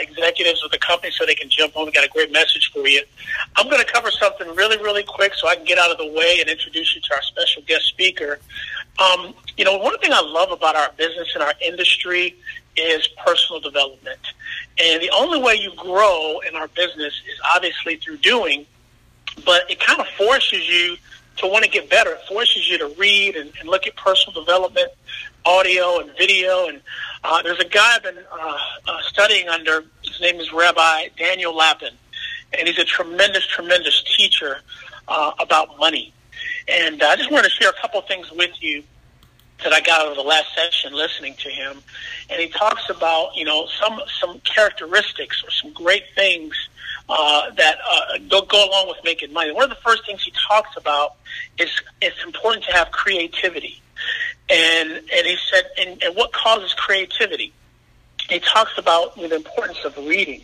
executives of the company so they can jump on. We got a great message for you. I'm going to cover something really, really quick so I can get out of the way and introduce you to our special guest speaker. Um, you know, one thing I love about our business and our industry is personal development. And the only way you grow in our business is obviously through doing, but it kind of forces you to want to get better. It forces you to read and, and look at personal development, audio and video. And uh, there's a guy I've been uh, uh, studying under. His name is Rabbi Daniel Lapin, and he's a tremendous, tremendous teacher uh, about money. And I just wanted to share a couple things with you that I got out of the last session listening to him. And he talks about, you know, some, some characteristics or some great things uh, that uh, go, go along with making money. One of the first things he talks about is it's important to have creativity. And, and he said, and, and what causes creativity? He talks about the importance of reading.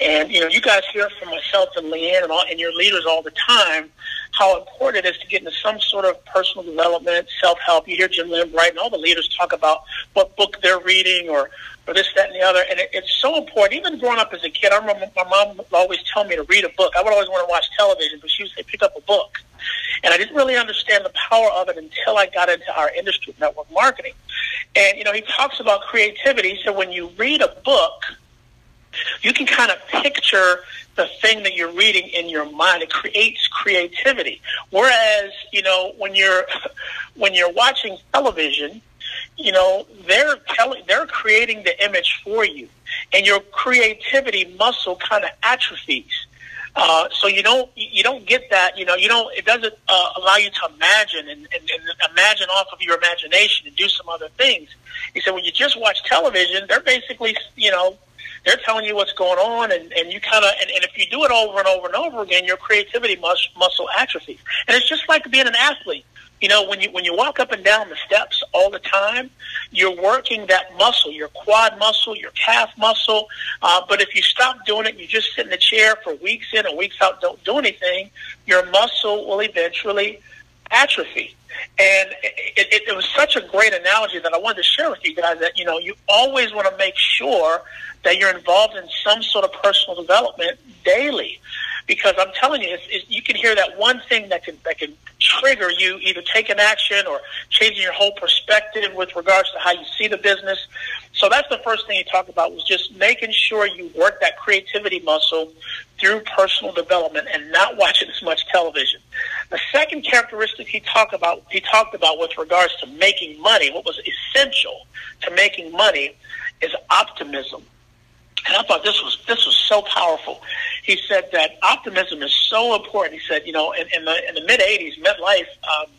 And, you know, you guys hear from myself and Leanne and, all, and your leaders all the time how important it is to get into some sort of personal development, self-help. You hear Jim Limbright and all the leaders talk about what book they're reading or, or this, that, and the other. And it, it's so important. Even growing up as a kid, I remember my mom would always tell me to read a book. I would always want to watch television, but she would say, pick up a book. And I didn't really understand the power of it until I got into our industry network marketing. And, you know, he talks about creativity. So when you read a book, you can kind of picture the thing that you're reading in your mind. It creates creativity. Whereas, you know, when you're when you're watching television, you know, they're telling they're creating the image for you. And your creativity muscle kind of atrophies. Uh, so you don't you don't get that you know you don't it doesn't uh, allow you to imagine and, and, and imagine off of your imagination and do some other things. He said when you just watch television, they're basically you know they're telling you what's going on, and, and you kind of and, and if you do it over and over and over again, your creativity mus- muscle atrophies. And it's just like being an athlete. You know, when you when you walk up and down the steps all the time, you're working that muscle, your quad muscle, your calf muscle. Uh, but if you stop doing it, you just sit in the chair for weeks in and weeks out, don't do anything. Your muscle will eventually atrophy. And it, it, it was such a great analogy that I wanted to share with you guys that, you know, you always want to make sure that you're involved in some sort of personal development daily. Because I'm telling you, it's, you can hear that one thing that can, that can trigger you either taking action or changing your whole perspective with regards to how you see the business. So that's the first thing you talked about was just making sure you work that creativity muscle through personal development and not watching as much television. The second characteristic he talked about he talked about with regards to making money, what was essential to making money is optimism. And I thought this was this was so powerful. He said that optimism is so important. He said, you know, in, in the in the mid '80s, MetLife, um,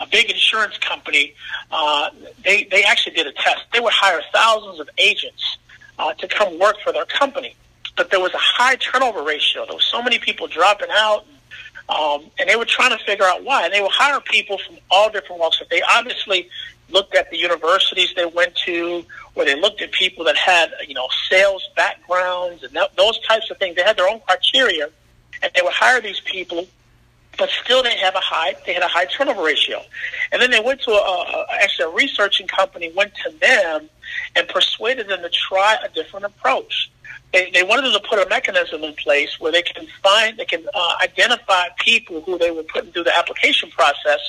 a big insurance company, uh, they they actually did a test. They would hire thousands of agents uh, to come work for their company, but there was a high turnover ratio. There was so many people dropping out. Um, and they were trying to figure out why. And they would hire people from all different walks. They obviously looked at the universities they went to, or they looked at people that had, you know, sales backgrounds and that, those types of things. They had their own criteria, and they would hire these people, but still they have a high, they had a high turnover ratio. And then they went to a, a actually a researching company went to them and persuaded them to try a different approach. They, they wanted to put a mechanism in place where they can find, they can uh, identify people who they were putting through the application process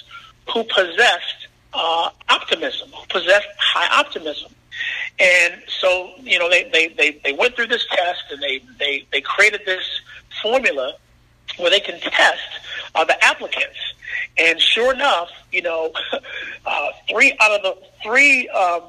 who possessed uh, optimism, who possessed high optimism. And so, you know, they, they, they, they went through this test and they, they, they created this formula where they can test uh, the applicants. And sure enough, you know, uh, three out of the three, um,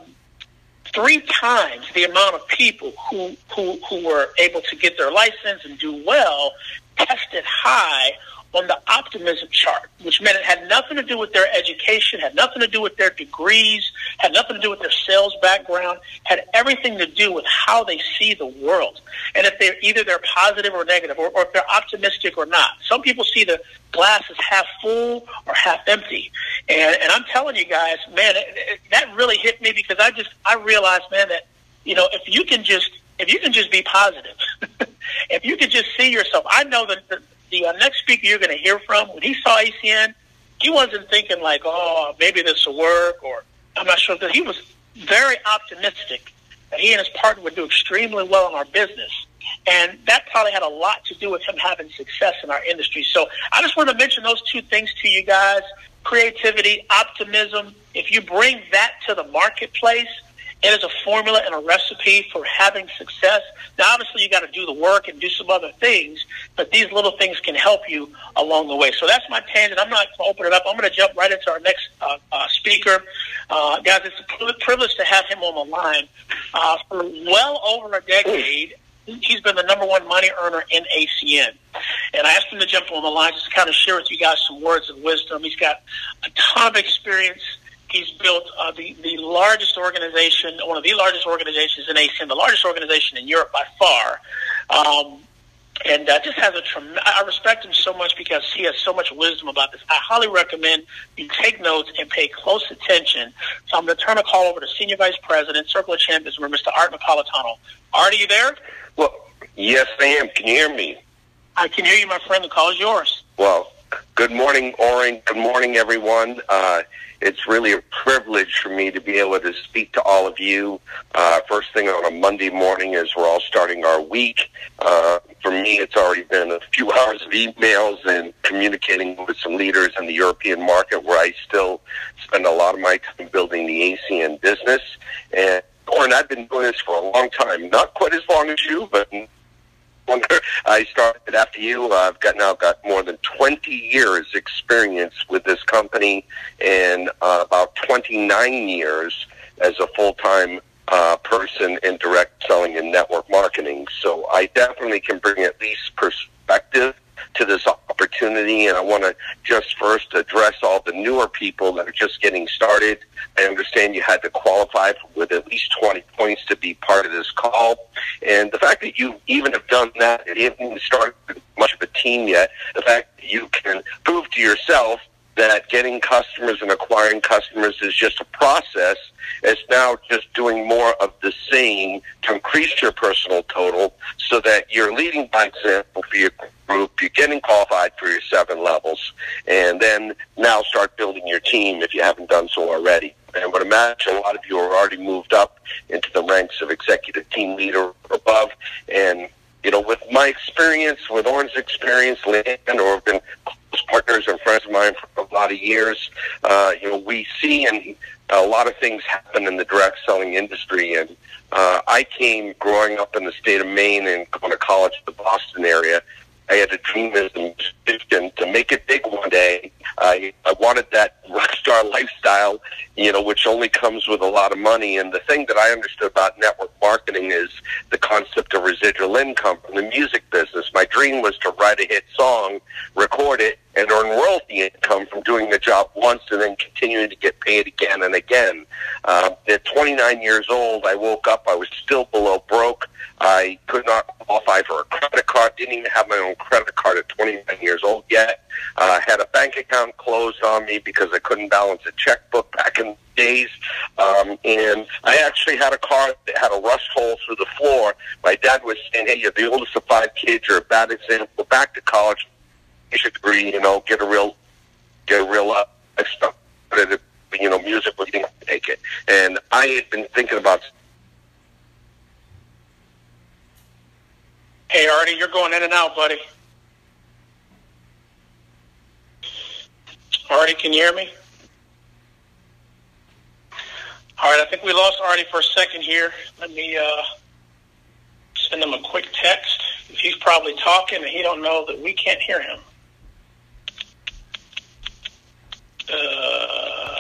three times the amount of people who, who, who were able to get their license and do well tested high on the optimism chart, which meant it had nothing to do with their education, had nothing to do with their degrees, had nothing to do with their sales background, had everything to do with how they see the world. And if they're either they're positive or negative, or, or if they're optimistic or not. Some people see the glass as half full or half empty. And, and I'm telling you guys, man, it, it, that really hit me because I just, I realized, man, that, you know, if you can just, if you can just be positive, if you can just see yourself, I know that the, the uh, next speaker you're going to hear from, when he saw ACN, he wasn't thinking like, oh, maybe this will work, or I'm not sure. He was very optimistic that he and his partner would do extremely well in our business. And that probably had a lot to do with him having success in our industry. So I just want to mention those two things to you guys creativity, optimism. If you bring that to the marketplace, it is a formula and a recipe for having success. Now, obviously, you got to do the work and do some other things, but these little things can help you along the way. So that's my tangent. I'm not going to open it up. I'm going to jump right into our next uh, uh, speaker. Uh, guys, it's a privilege to have him on the line. Uh, for well over a decade, he's been the number one money earner in ACN. And I asked him to jump on the line just to kind of share with you guys some words of wisdom. He's got a ton of experience He's built uh, the, the largest organization, one of the largest organizations in ACN, the largest organization in Europe by far. Um, and uh, just has a tremendous. I respect him so much because he has so much wisdom about this. I highly recommend you take notes and pay close attention. So I'm going to turn the call over to Senior Vice President, Circle of Champions, Mr. Art Napolitano. Art, are you there? Well, yes, I am. Can you hear me? I can hear you, my friend. The call is yours. Well, good morning, Oren. Good morning, everyone. Uh, it's really a privilege for me to be able to speak to all of you. Uh, first thing on a Monday morning as we're all starting our week. Uh, for me, it's already been a few hours of emails and communicating with some leaders in the European market where I still spend a lot of my time building the ACN business. And Oren, I've been doing this for a long time, not quite as long as you, but I started after you. I've got now got more than 20 years experience with this company and uh, about 29 years as a full-time uh, person in direct selling and network marketing. So I definitely can bring at least perspective to this opportunity. And I want to just first address all the newer people that are just getting started. I understand you had to qualify with at least 20 points to be part of this call. And the fact that you even have done that, you haven't even started much of a team yet, the fact that you can prove to yourself that getting customers and acquiring customers is just a process. It's now just doing more of the same to increase your personal total so that you're leading by example for your group, you're getting qualified for your seven levels, and then now start building your team if you haven't done so already. And I would imagine a lot of you are already moved up into the ranks of executive team leader or above. And, you know, with my experience, with Oren's experience, Lynn, or been close partners and friends of mine for a lot of years, uh, you know, we see and a lot of things happen in the direct selling industry. And uh, I came growing up in the state of Maine and going to college in the Boston area I had a dream as a musician to make it big one day. I I wanted that rock star lifestyle, you know, which only comes with a lot of money. And the thing that I understood about network marketing is the concept of residual income from the music business. My dream was to write a hit song, record it, and earn royalty income from doing the job once and then continuing to get paid again and again. Uh, at 29 years old, I woke up. I was still below broke. I could not qualify for a credit card. Didn't even have my own credit card at 29 years old yet. Uh, had a bank account closed on me because I couldn't balance a checkbook back in days. Um, and I actually had a car that had a rust hole through the floor. My dad was saying, "Hey, you're the oldest of five kids. You're a bad example. Go back to college, get a degree. You know, get a real, get a real uh, stuff." You know, music, but you didn't take it. And I had been thinking about Hey, Artie, you're going in and out, buddy. Artie, can you hear me? All right, I think we lost Artie for a second here. Let me uh, send him a quick text. He's probably talking and he don't know that we can't hear him. Uh,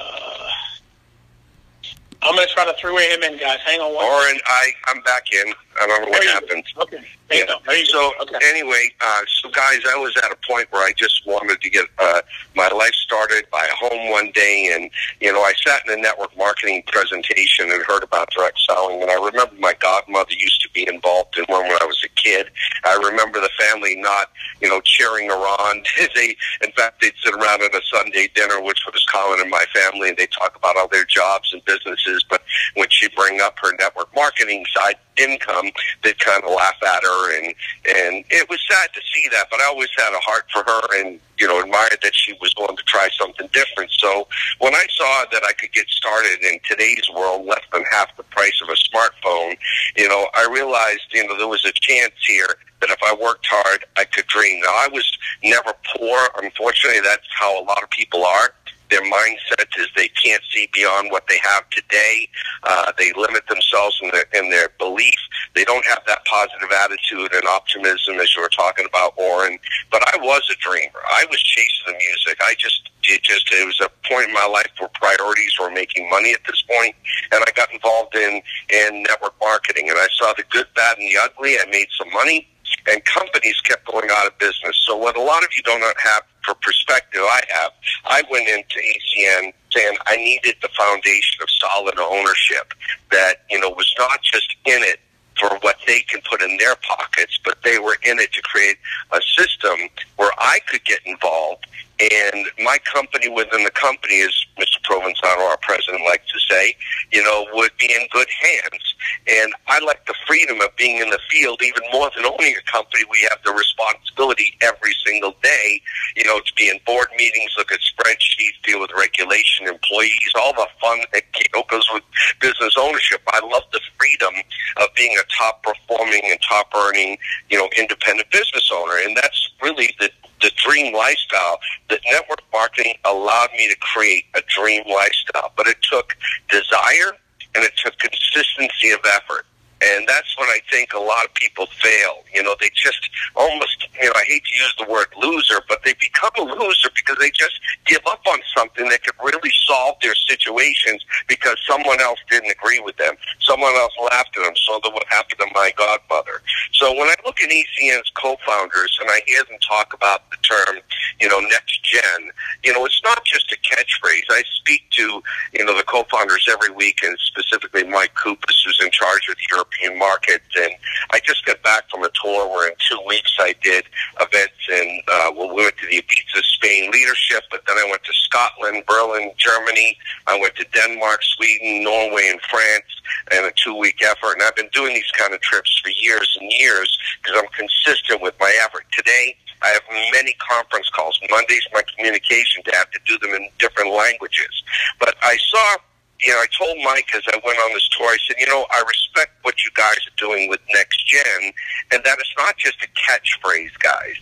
I'm going to try to throw him in, guys. Hang on one. Oren, I, I'm back in. I don't know what happened. Okay. There yeah. There so okay. anyway, uh, so guys, I was at a point where I just wanted to get uh, my life started, buy a home one day, and you know, I sat in a network marketing presentation and heard about direct selling, and I remember my godmother used to be involved in one when I was a kid. I remember the family not, you know, cheering her on. they, in fact, they'd sit around at a Sunday dinner, which was common in my family, and they talk about all their jobs and businesses. But when she bring up her network marketing side income that kind of laugh at her, and and it was sad to see that. But I always had a heart for her, and you know, admired that she was willing to try something different. So when I saw that I could get started in today's world, less than half the price of a smartphone, you know, I realized you know there was a chance here that if I worked hard, I could dream. Now I was never poor. Unfortunately, that's how a lot of people are their mindset is they can't see beyond what they have today. Uh, they limit themselves in their, in their belief. They don't have that positive attitude and optimism as you were talking about, Warren. But I was a dreamer. I was chasing the music. I just, it just, it was a point in my life where priorities were making money at this point, and I got involved in in network marketing, and I saw the good, bad, and the ugly. I made some money and companies kept going out of business. So what a lot of you don't have for perspective I have, I went into ACN saying I needed the foundation of solid ownership that, you know, was not just in it for what they can put in their pockets, but they were in it to create a system where I could get involved and my company within the company, as Mr. Provenzano, our president, likes to say, you know, would be in good hands. And I like the freedom of being in the field even more than owning a company. We have the responsibility every single day, you know, to be in board meetings, look at spreadsheets, deal with regulation, employees, all the fun that goes with business ownership. I love the freedom of being a top performing and top earning, you know, independent business owner. And that's really the the dream lifestyle that network marketing allowed me to create a dream lifestyle. But it took desire and it took consistency of effort. And that's when I think a lot of people fail. You know, they just almost, you know, I hate to use the word loser, but they become a loser because they just give up on something that could really solve their situations because someone else didn't agree with them. Someone else laughed at them. So that what happened to my godmother. So when I look at ACN's co-founders and I hear them talk about the term, you know, next gen, you know, it's not just a catchphrase. I speak to, you know, the co-founders every week and specifically Mike Cupisz, who's in charge of the Europe European market. And I just got back from a tour where in two weeks I did events in, uh, well, we went to the Ibiza Spain leadership, but then I went to Scotland, Berlin, Germany. I went to Denmark, Sweden, Norway, and France in a two week effort. And I've been doing these kind of trips for years and years because I'm consistent with my effort. Today, I have many conference calls. Monday's my communication to have to do them in different languages. But I saw you know, I told Mike as I went on this tour, I said, you know, I respect what you guys are doing with Next Gen, and that it's not just a catchphrase, guys.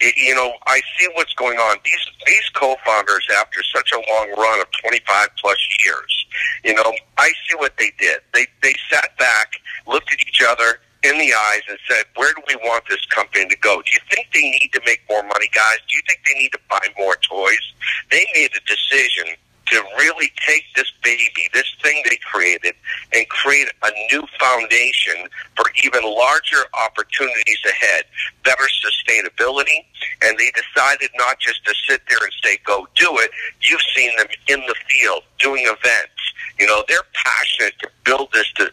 It, you know, I see what's going on. These these co-founders, after such a long run of 25 plus years, you know, I see what they did. They they sat back, looked at each other in the eyes, and said, "Where do we want this company to go? Do you think they need to make more money, guys? Do you think they need to buy more toys?" They made a decision to really take this baby, this thing they created, and create a new foundation for even larger opportunities ahead, better sustainability. And they decided not just to sit there and say, go do it. You've seen them in the field doing events. You know, they're passionate to build this to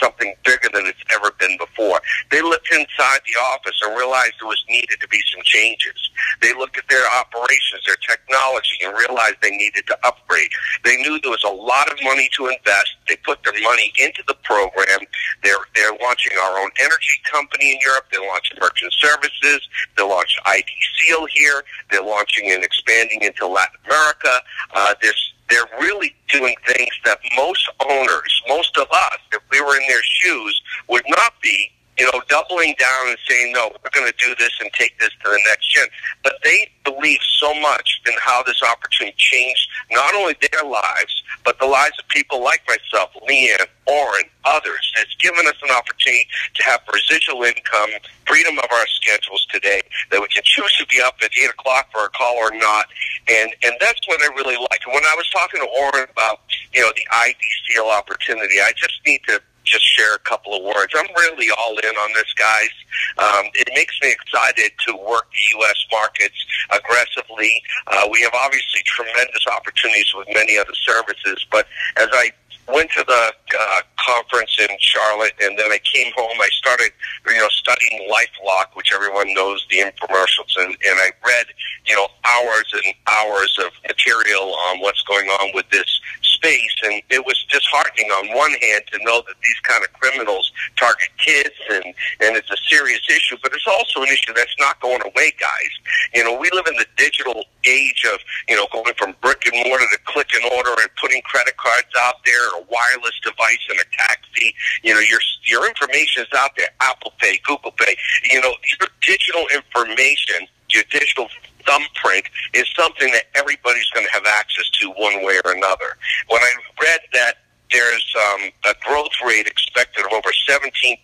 something bigger than it's ever been before. They looked inside the office and realized there was needed to be some changes. They looked at their operations, their technology, and realized they needed to upgrade. They knew there was a lot of money to invest. They put their money into the program. They're they're launching our own energy company in Europe. They're launching merchant services. They launched ID Seal here. They're launching and expanding into Latin America. Uh, there's they're really doing things that most owners, most of us, if we were in their shoes, would not be you know, doubling down and saying, no, we're going to do this and take this to the next gen. But they believe so much in how this opportunity changed not only their lives, but the lives of people like myself, Leanne, Orrin, others. It's given us an opportunity to have residual income, freedom of our schedules today, that we can choose to be up at 8 o'clock for a call or not. And, and that's what I really like. When I was talking to Orrin about, you know, the ID Seal opportunity, I just need to just share a couple of words. I'm really all in on this, guys. Um, it makes me excited to work the U.S. markets aggressively. Uh, we have obviously tremendous opportunities with many other services, but as I went to the uh, conference in Charlotte, and then I came home. I started, you know, studying LifeLock, which everyone knows the infomercials, and, and I read, you know, hours and hours of material on what's going on with this space, and it was disheartening on one hand to know that these kind of criminals target kids, and and it's a serious issue, but it's also an issue that's not going away, guys. You know, we live in the digital age of you know going from brick and mortar to click and order and putting credit cards out there, a wireless device and a taxi. You know, your your information is out there. Apple Pay, Google Pay. You know, your digital information, your digital thumbprint is something that everybody's going to have access to one way or another. When I read that there's um, a growth rate expected of over 17%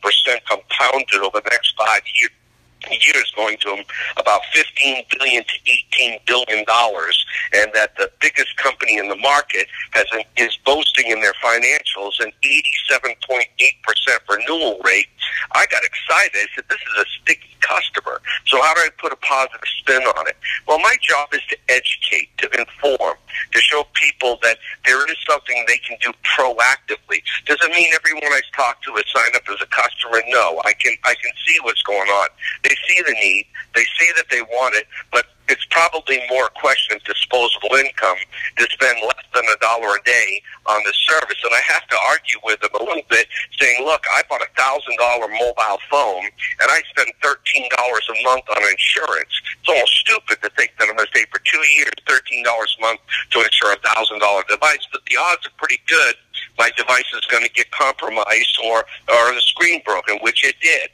compounded over the next five years, years going to about 15 billion to 18 billion dollars and that the biggest company in the market has an, is boasting in their financials an 87.8% renewal rate I got excited I said this is a sticky customer. So how do I put a positive spin on it? Well my job is to educate to inform to show people that there is something they can do proactively. Does it mean everyone I talk to is signed up as a customer? No. I can I can see what's going on. They they see the need, they see that they want it, but it's probably more a question of disposable income to spend less than a dollar a day on this service. And I have to argue with them a little bit, saying, look, I bought a thousand dollar mobile phone and I spend thirteen dollars a month on insurance. It's almost stupid to think that I'm going to pay for two years thirteen dollars a month to insure a thousand dollar device, but the odds are pretty good my device is going to get compromised or or the screen broken, which it did.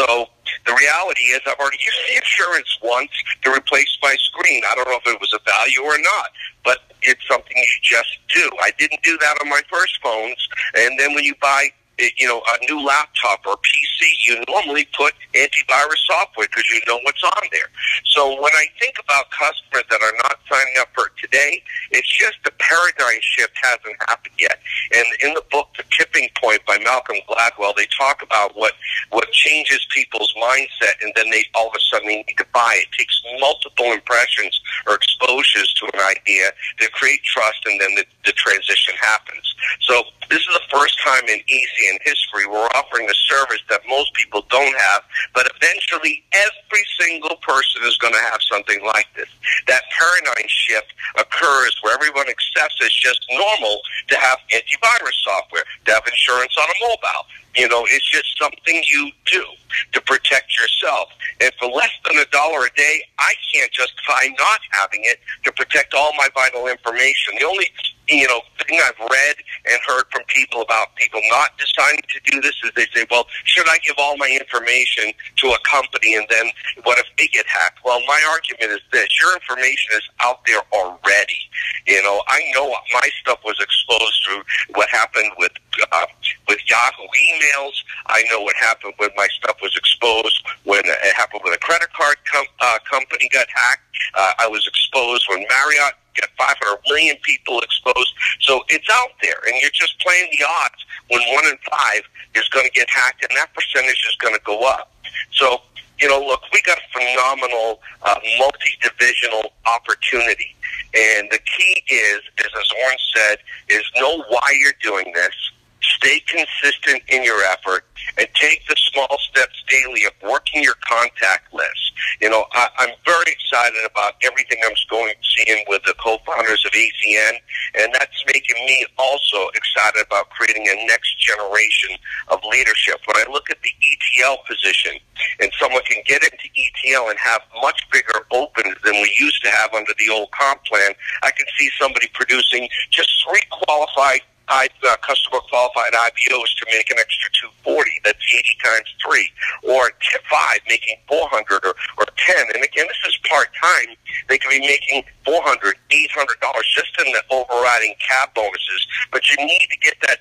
So the reality is I've already used the insurance once to replace my screen. I don't know if it was a value or not, but it's something you just do. I didn't do that on my first phones. And then when you buy eh, you know, a new laptop or PC, you normally put antivirus software because you know what's on there. So when I think about customers that are not signing up for it today, it's just the paradigm shift hasn't happened yet. And in the book, The Tipping Point by Malcolm Gladwell, they talk about what, what changes people's mindset and then they all of a sudden need to buy. It takes multiple impressions or exposures to an idea to create trust and then the, the transition happens. So this is the first time in EC in history we're offering a service that most people don't have, but eventually every single person is going to have something like this. That paradigm shift occurs where everyone accepts it's just normal to have antivirus software, to have insurance on a mobile. You know, it's just something you do to protect yourself. And for less than a dollar a day, I can't justify not having it to protect all my vital information. The only you know, thing I've read and heard from people about people not deciding to do this is they say, well, should I give all my information to a company and then what if they get hacked? Well, my argument is this. Your information is out there already. You know, I know my stuff was exposed through what happened with, uh, with Yahoo emails. I know what happened when my stuff was exposed when it happened with a credit card com- uh, company got hacked. Uh, I was exposed when Marriott get 500 million people exposed. So it's out there, and you're just playing the odds when one in five is going to get hacked, and that percentage is going to go up. So, you know, look, we got a phenomenal uh, multi-divisional opportunity. And the key is, is as Warren said, is know why you're doing this Stay consistent in your effort and take the small steps daily of working your contact list. You know, I, I'm very excited about everything I'm going seeing with the co-founders of ACN, and that's making me also excited about creating a next generation of leadership. When I look at the ETL position, and someone can get into ETL and have much bigger opens than we used to have under the old comp plan, I can see somebody producing just three qualified I, uh, customer qualified IBOs to make an extra 240. That's 80 times three, or five making 400 or, or 10. And again, this is part time. They can be making 400, 800 dollars just in the overriding cab bonuses. But you need to get that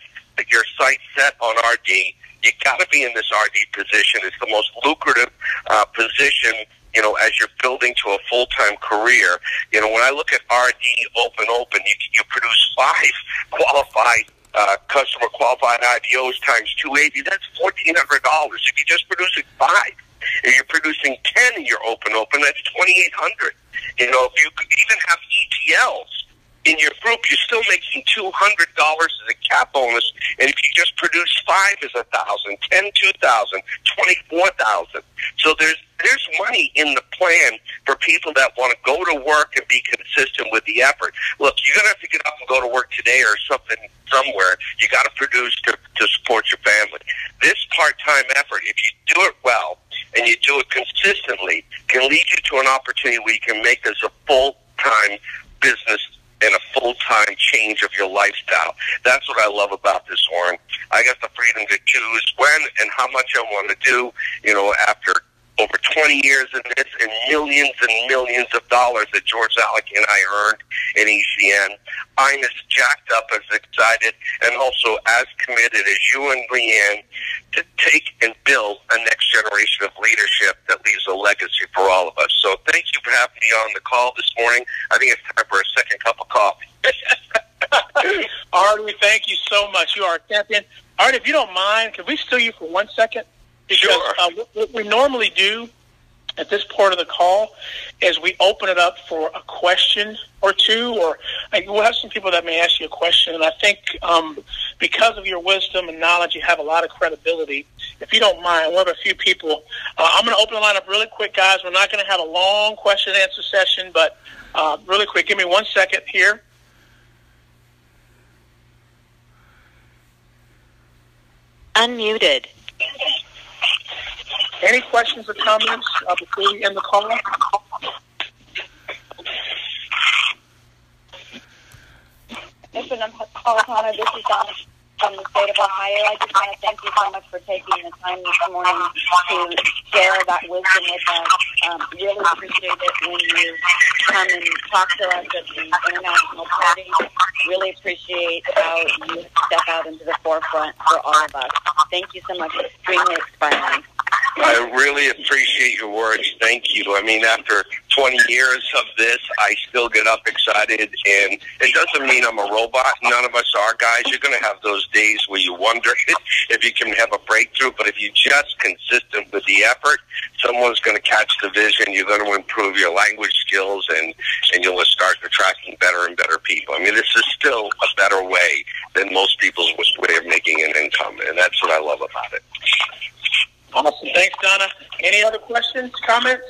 your site set on RD. You got to be in this RD position. It's the most lucrative uh, position you know, as you're building to a full-time career. You know, when I look at RD Open Open, you, you produce five qualified uh, customer qualified IBOs times 280. That's $1,400. If you're just producing five, if you're producing 10 in your Open Open, that's 2800 You know, if you even have ETLs, in your group, you're still making two hundred dollars as a cap bonus, and if you just produce five is a thousand, ten two thousand, twenty four thousand. So there's there's money in the plan for people that want to go to work and be consistent with the effort. Look, you're gonna have to get up and go to work today or something somewhere. You got to produce to to support your family. This part time effort, if you do it well and you do it consistently, can lead you to an opportunity where you can make this a full time business and a full time change of your lifestyle. That's what I love about this, Warren. I got the freedom to choose when and how much I want to do. You know, after over 20 years in this and millions and millions of dollars that George Alec and I earned in ACN. I'm as jacked up, as excited, and also as committed as you and Leanne to take and build a next generation of leadership that leaves a legacy for all of us. So thank you for having me on the call this morning. I think it's time for a second cup of coffee. Art, we thank you so much. You are a champion. Art, if you don't mind, can we steal you for one second? Because Sure. uh, what we normally do at this part of the call is we open it up for a question or two, or like, we'll have some people that may ask you a question. And I think um, because of your wisdom and knowledge, you have a lot of credibility. If you don't mind, we'll have a few people. Uh, I'm going to open the line up really quick, guys. We're not going to have a long question and answer session, but uh, really quick, give me one second here. Unmuted. Any questions or comments uh, before we end the call? Mr. Napolitano, this is Donna from the state of Ohio. I just want to thank you so much for taking the time this morning to share that wisdom with us. Um, really appreciate it when you come and talk to us at the international party. Really appreciate how you step out into the forefront for all of us. Thank you so much. Extremely inspiring. I really appreciate your words. Thank you. I mean, after 20 years of this, I still get up excited, and it doesn't mean I'm a robot. None of us are, guys. You're going to have those days where you wonder if you can have a breakthrough, but if you're just consistent with the effort, someone's going to catch the vision. You're going to improve your language skills, and, and you'll start attracting better and better people. I mean, this is still a better way than most people's way of making an income, and that's what I love about it. Awesome. Thanks, Donna. Any other questions, comments?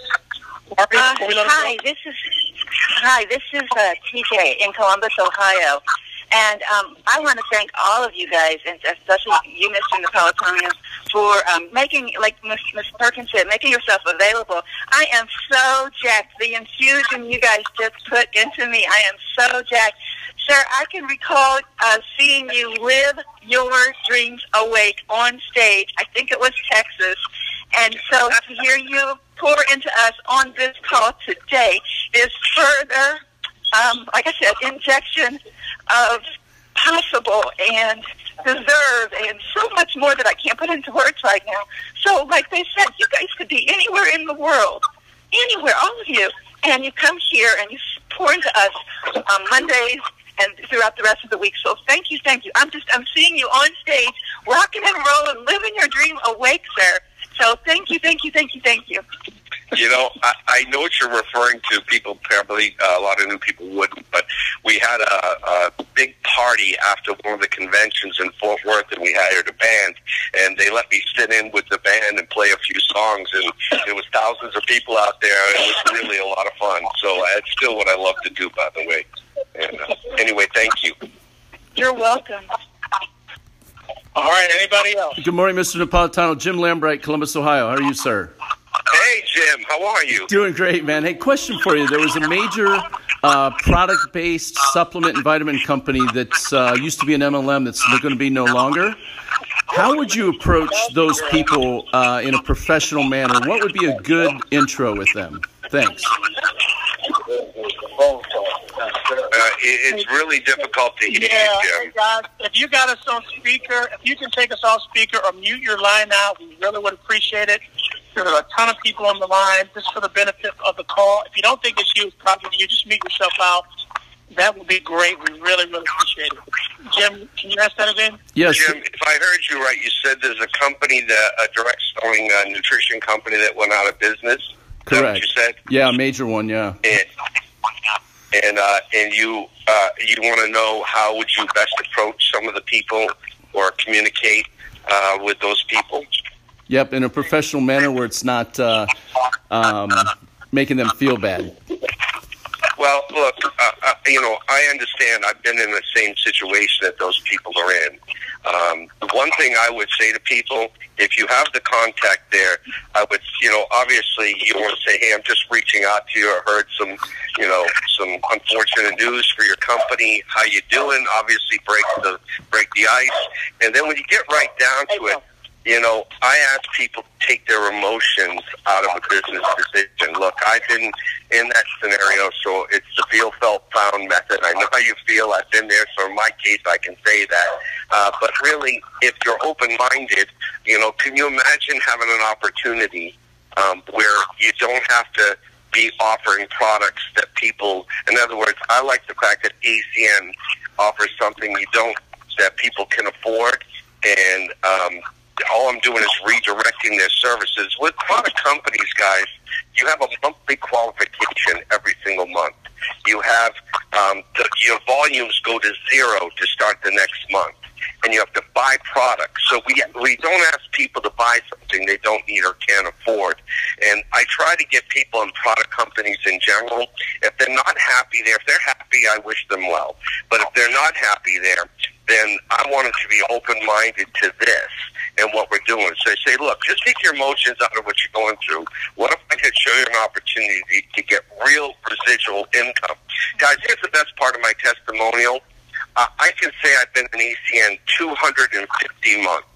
Marty, Uh, we let 'em hi, this is hi. This is uh, TJ in Columbus, Ohio, and um, I want to thank all of you guys, and especially you, Mr. Napolitano, for um, making, like Ms. Ms. Perkins said, making yourself available. I am so jacked. The infusion you guys just put into me, I am so jacked. Sir, I can recall uh, seeing you live your dreams awake on stage. I think it was Texas. And so to hear you pour into us on this call today is further, um, like I said, injection of possible and deserve and so much more that I can't put into words right now. So like they said, you guys could be anywhere in the world, anywhere, all of you, and you come here and you pour into us on Mondays and throughout the rest of the week. So thank you, thank you. I'm just, I'm seeing you on stage, rocking and rolling, living your dream awake, sir. So thank you, thank you, thank you, thank you. You know, I, I know what you're referring to. People probably, uh, a lot of new people wouldn't, but we had a, a big party after one of the conventions in Fort Worth, and we hired a band, and they let me sit in with the band and play a few songs, and there was thousands of people out there. It was really a lot of fun. So it's still what I love to do, by the way. And uh, anyway, thank you. You're welcome. All right. Anybody else? Good morning, Mr. Napolitano. Jim Lambright, Columbus, Ohio. How are you, sir? Hey, Jim, how are you? Doing great, man. Hey, question for you. There was a major uh, product based supplement and vitamin company that uh, used to be an MLM that's going to be no longer. How would you approach those people uh, in a professional manner? What would be a good intro with them? Thanks. Uh, it, it's really difficult to hear Yeah, you, Jim. guys, if you got us on speaker, if you can take us off speaker or mute your line out, we really would appreciate it. There's a ton of people on the line just for the benefit of the call. If you don't think it's you, it's probably you. Just mute yourself out. That would be great. We really, really appreciate it. Jim, can you ask that again? Yes. Jim, if I heard you right, you said there's a company, that a direct selling uh, nutrition company that went out of business. Is that what Correct. you said? Yeah, a major one. Yeah. And, and uh, and you uh, you want to know how would you best approach some of the people or communicate uh, with those people. Yep, in a professional manner where it's not uh, um, making them feel bad. Well, look, uh, uh, you know, I understand. I've been in the same situation that those people are in. Um, the one thing I would say to people, if you have the contact there, I would, you know, obviously you want to say, hey, I'm just reaching out to you. I heard some, you know, some unfortunate news for your company. How you doing? Obviously, break the break the ice, and then when you get right down to it, you know, I ask people to take their emotions out of a business decision. Look, I've been in that scenario, so it's the feel, felt, found method. I know how you feel. I've been there, so in my case, I can say that. Uh, but really, if you're open-minded, you know, can you imagine having an opportunity um, where you don't have to be offering products that people, in other words, I like the fact that ACN offers something you don't, that people can afford, and um, all I'm doing is redirecting their services. With product companies, guys, you have a monthly qualification every single month. You have um, the, your volumes go to zero to start the next month, and you have to buy products. So we we don't ask people to buy something they don't need or can't afford. And I try to get people in product companies in general. If they're not happy there, if they're happy, I wish them well. But if they're not happy there, then I want them to be open minded to this and what we're doing. So I say, look, just take your emotions out of what you're going through. What if I could show you an opportunity to get real residual income? Guys, here's the best part of my testimonial. Uh, I can say I've been in ACN 250 months,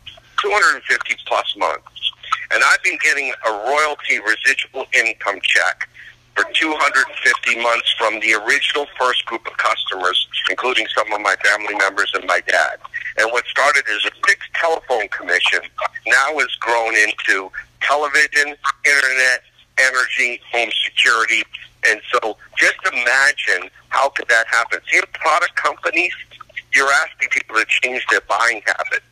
250 plus months. And I've been getting a royalty residual income check for 250 months from the original first group of customers, including some of my family members and my dad. And what started as a fixed telephone commission now has grown into television, internet, energy, home security. And so just imagine how could that happen. See, in product companies, you're asking people to change their buying habit.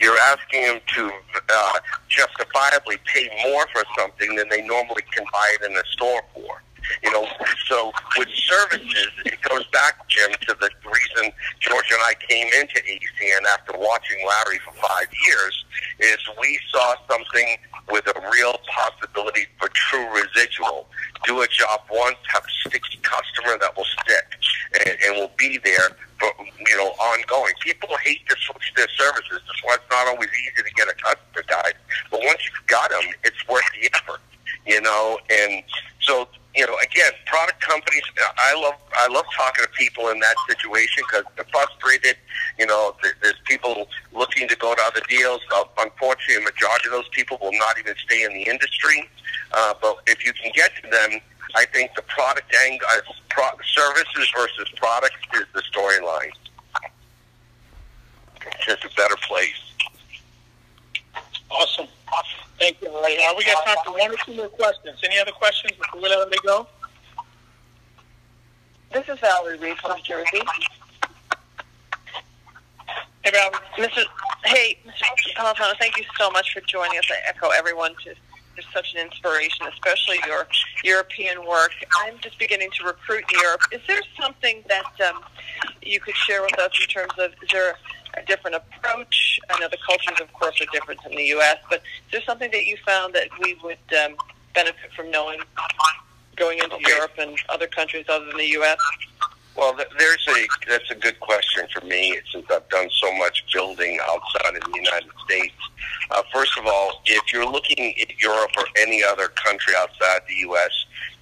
You're asking them to uh, justifiably pay more for something than they normally can buy it in a store for. You know, so with services, it goes back, Jim, to the reason George and I came into ACN after watching Larry for five years, is we saw something with a real possibility for true residual. Do a job once, have a sticky customer that will stick and, and will be there for, you know, ongoing. People hate to switch their services. That's why it's not always easy to get a customer, guys. But once you've got them, it's worth the effort, you know, and so you know, again, product companies. I love I love talking to people in that situation because they're frustrated. You know, there's people looking to go to other deals. Uh, unfortunately, a majority of those people will not even stay in the industry. Uh, but if you can get to them, I think the product angle, uh, pro- services versus products is the storyline. It's just a better place. Awesome. Thank you. All right. Uh, we got time for one or two more questions. Any other questions before we let them go? This is Valerie Reed from Jersey. Hey, Valerie. Mr. Hey, Mr. Palatano, thank you so much for joining us. I echo everyone to you're such an inspiration, especially your European work. I'm just beginning to recruit in Europe. Is there something that um, you could share with us in terms of is there a different approach? I know the cultures, of course, are different in the U.S., but is there something that you found that we would um, benefit from knowing going into Okay. Europe and other countries other than the U.S.? Well, there's a that's a good question for me since I've done so much building outside of the United States. Uh, first of all, if you're looking at Europe or any other country outside the U.S.,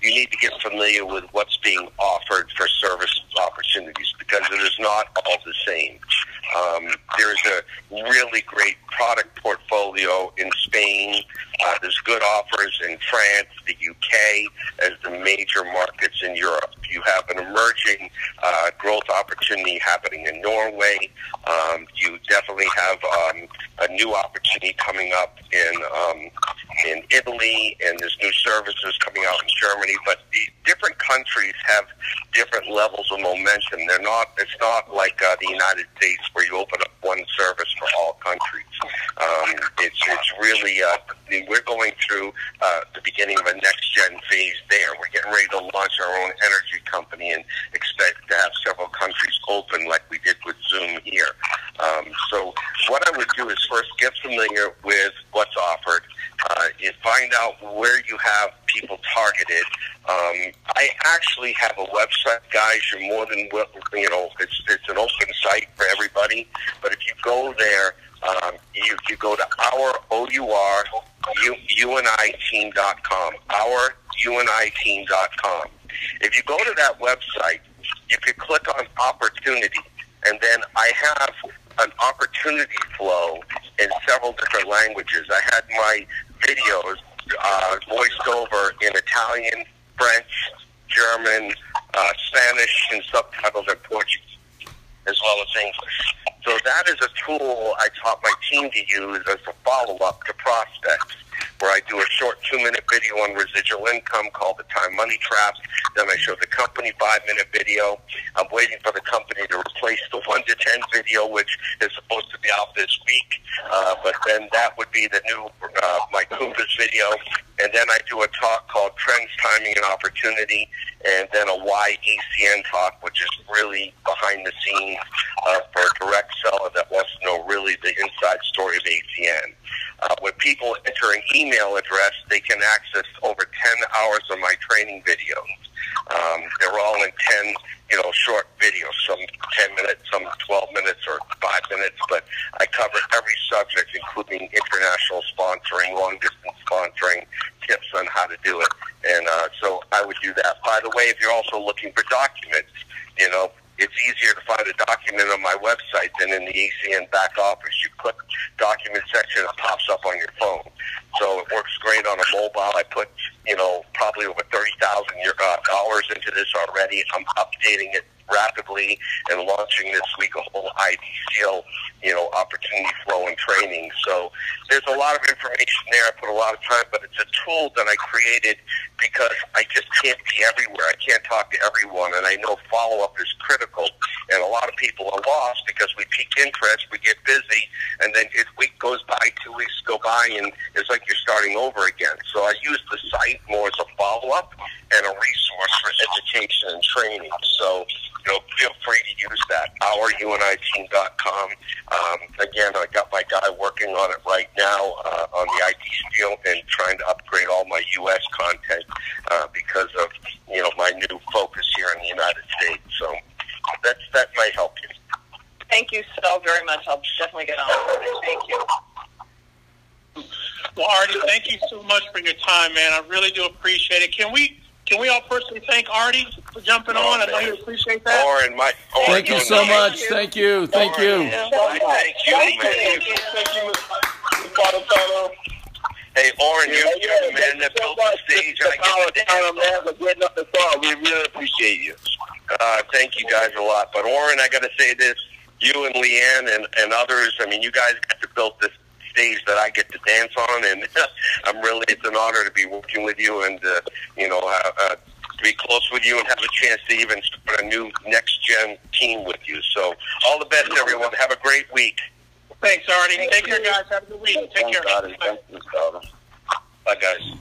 you need to get familiar with what's being offered for service opportunities because it is not all the same. Um, there's a really great product portfolio in Spain. Uh, there's good offers in France, the UK, as the major markets in Europe. You have an emerging uh, growth opportunity happening in Norway. Um, you definitely have um, a new opportunity coming up in um, in Italy, and there's new services coming out in Germany. But the different countries have different levels of momentum. They're not. It's not like uh, the United States where you open up one service for all countries. Um, it's it's really uh, we're going through uh, the beginning of a next gen phase. There, we're getting ready to launch our own energy company and expect to have several countries open like we did with Zoom here. Um, so what I would do is first get familiar with what's offered, uh, and find out where you have people targeted. Um, I actually have a website, guys. You're more than welcome. you know. It's it's an open site for everybody. But if you go there, um, you you go to our o u r u uni team dot com. Our uni team dot com. If you go to that website, you can click on opportunity, and then I have an opportunity flow in several different languages. I had my videos uh, voiced over in Italian, French, German, uh, Spanish, and subtitles in Portuguese, as well as English. So that is a tool I taught my team to use as a follow-up to prospects, where I do a short two-minute video on residual income called the time money trap. Then I show the company five-minute video. I'm waiting for the company to replace the one to ten video, which is supposed to be out this week. Uh, but then that would be the new uh, my Kumbas video. And then I do a talk called Trends, Timing, and Opportunity, and then a why ACN talk, which is really behind the scenes uh, for a direct seller that wants to know really the inside story of ACN. Uh, when people enter an email address, they can access over 10 hours of my training videos. Um, they're all in 10, you know, short videos, some 10 minutes, some 12 minutes or 5 minutes, but I cover every subject, including international sponsoring, long distance sponsoring, tips on how to do it. And uh, so I would do that. By the way, if you're also looking for documents, you know, it's easier to find a document on my website than in the ACN back office. You click document section, it pops up on your phone. So it works great on a mobile. I put, you know, probably over 30,000 uh, dollars into this already. I'm updating it rapidly and launching this week a whole IDCL, you know, opportunity flow and training. So there's a lot of information there. I put a lot of time, but it's a tool that I created because I just can't be everywhere. I can't talk to everyone, and I know follow up is critical. And a lot of people are lost because we pique interest, we get busy, and then a week goes by, two weeks go by, and it's like you're starting over again. So I use the site more as a follow up and a resource for education and training. So you know, feel free to use that. OurUNIteam.com. Um, again, I got my guy working on it right now uh, on the IT field and trying to upgrade all my U.S. content uh, because of you know my new focus here in the United States. So that's that might help you. Thank you so very much. I'll definitely get on with it. Thank you. Well, Artie, thank you so much for your time, man. I really do appreciate it. Can we can we all personally thank Artie for jumping on? I know you appreciate that. Oren, my Oren, Thank you so much. Thank you. Thank you. Thank you, man. Thank you, Mr. Hey, Oren, you, you're the man that built the stage. I get the dance. man, for getting up the song. We really appreciate you. Uh, thank you guys a lot. But Oren, I got to say this: you and Leanne and, and others. I mean, you guys got to build this stage that I get to dance on, and I'm really it's an honor to be working with you and uh, you know uh, uh, to be close with you and have a chance to even start a new next gen team with you. So all the best, everyone. Have a great week. Thanks, Artie. Take care, guys. Have a good week. Take care. Thank you, Scotty. Thank you, Bye, guys.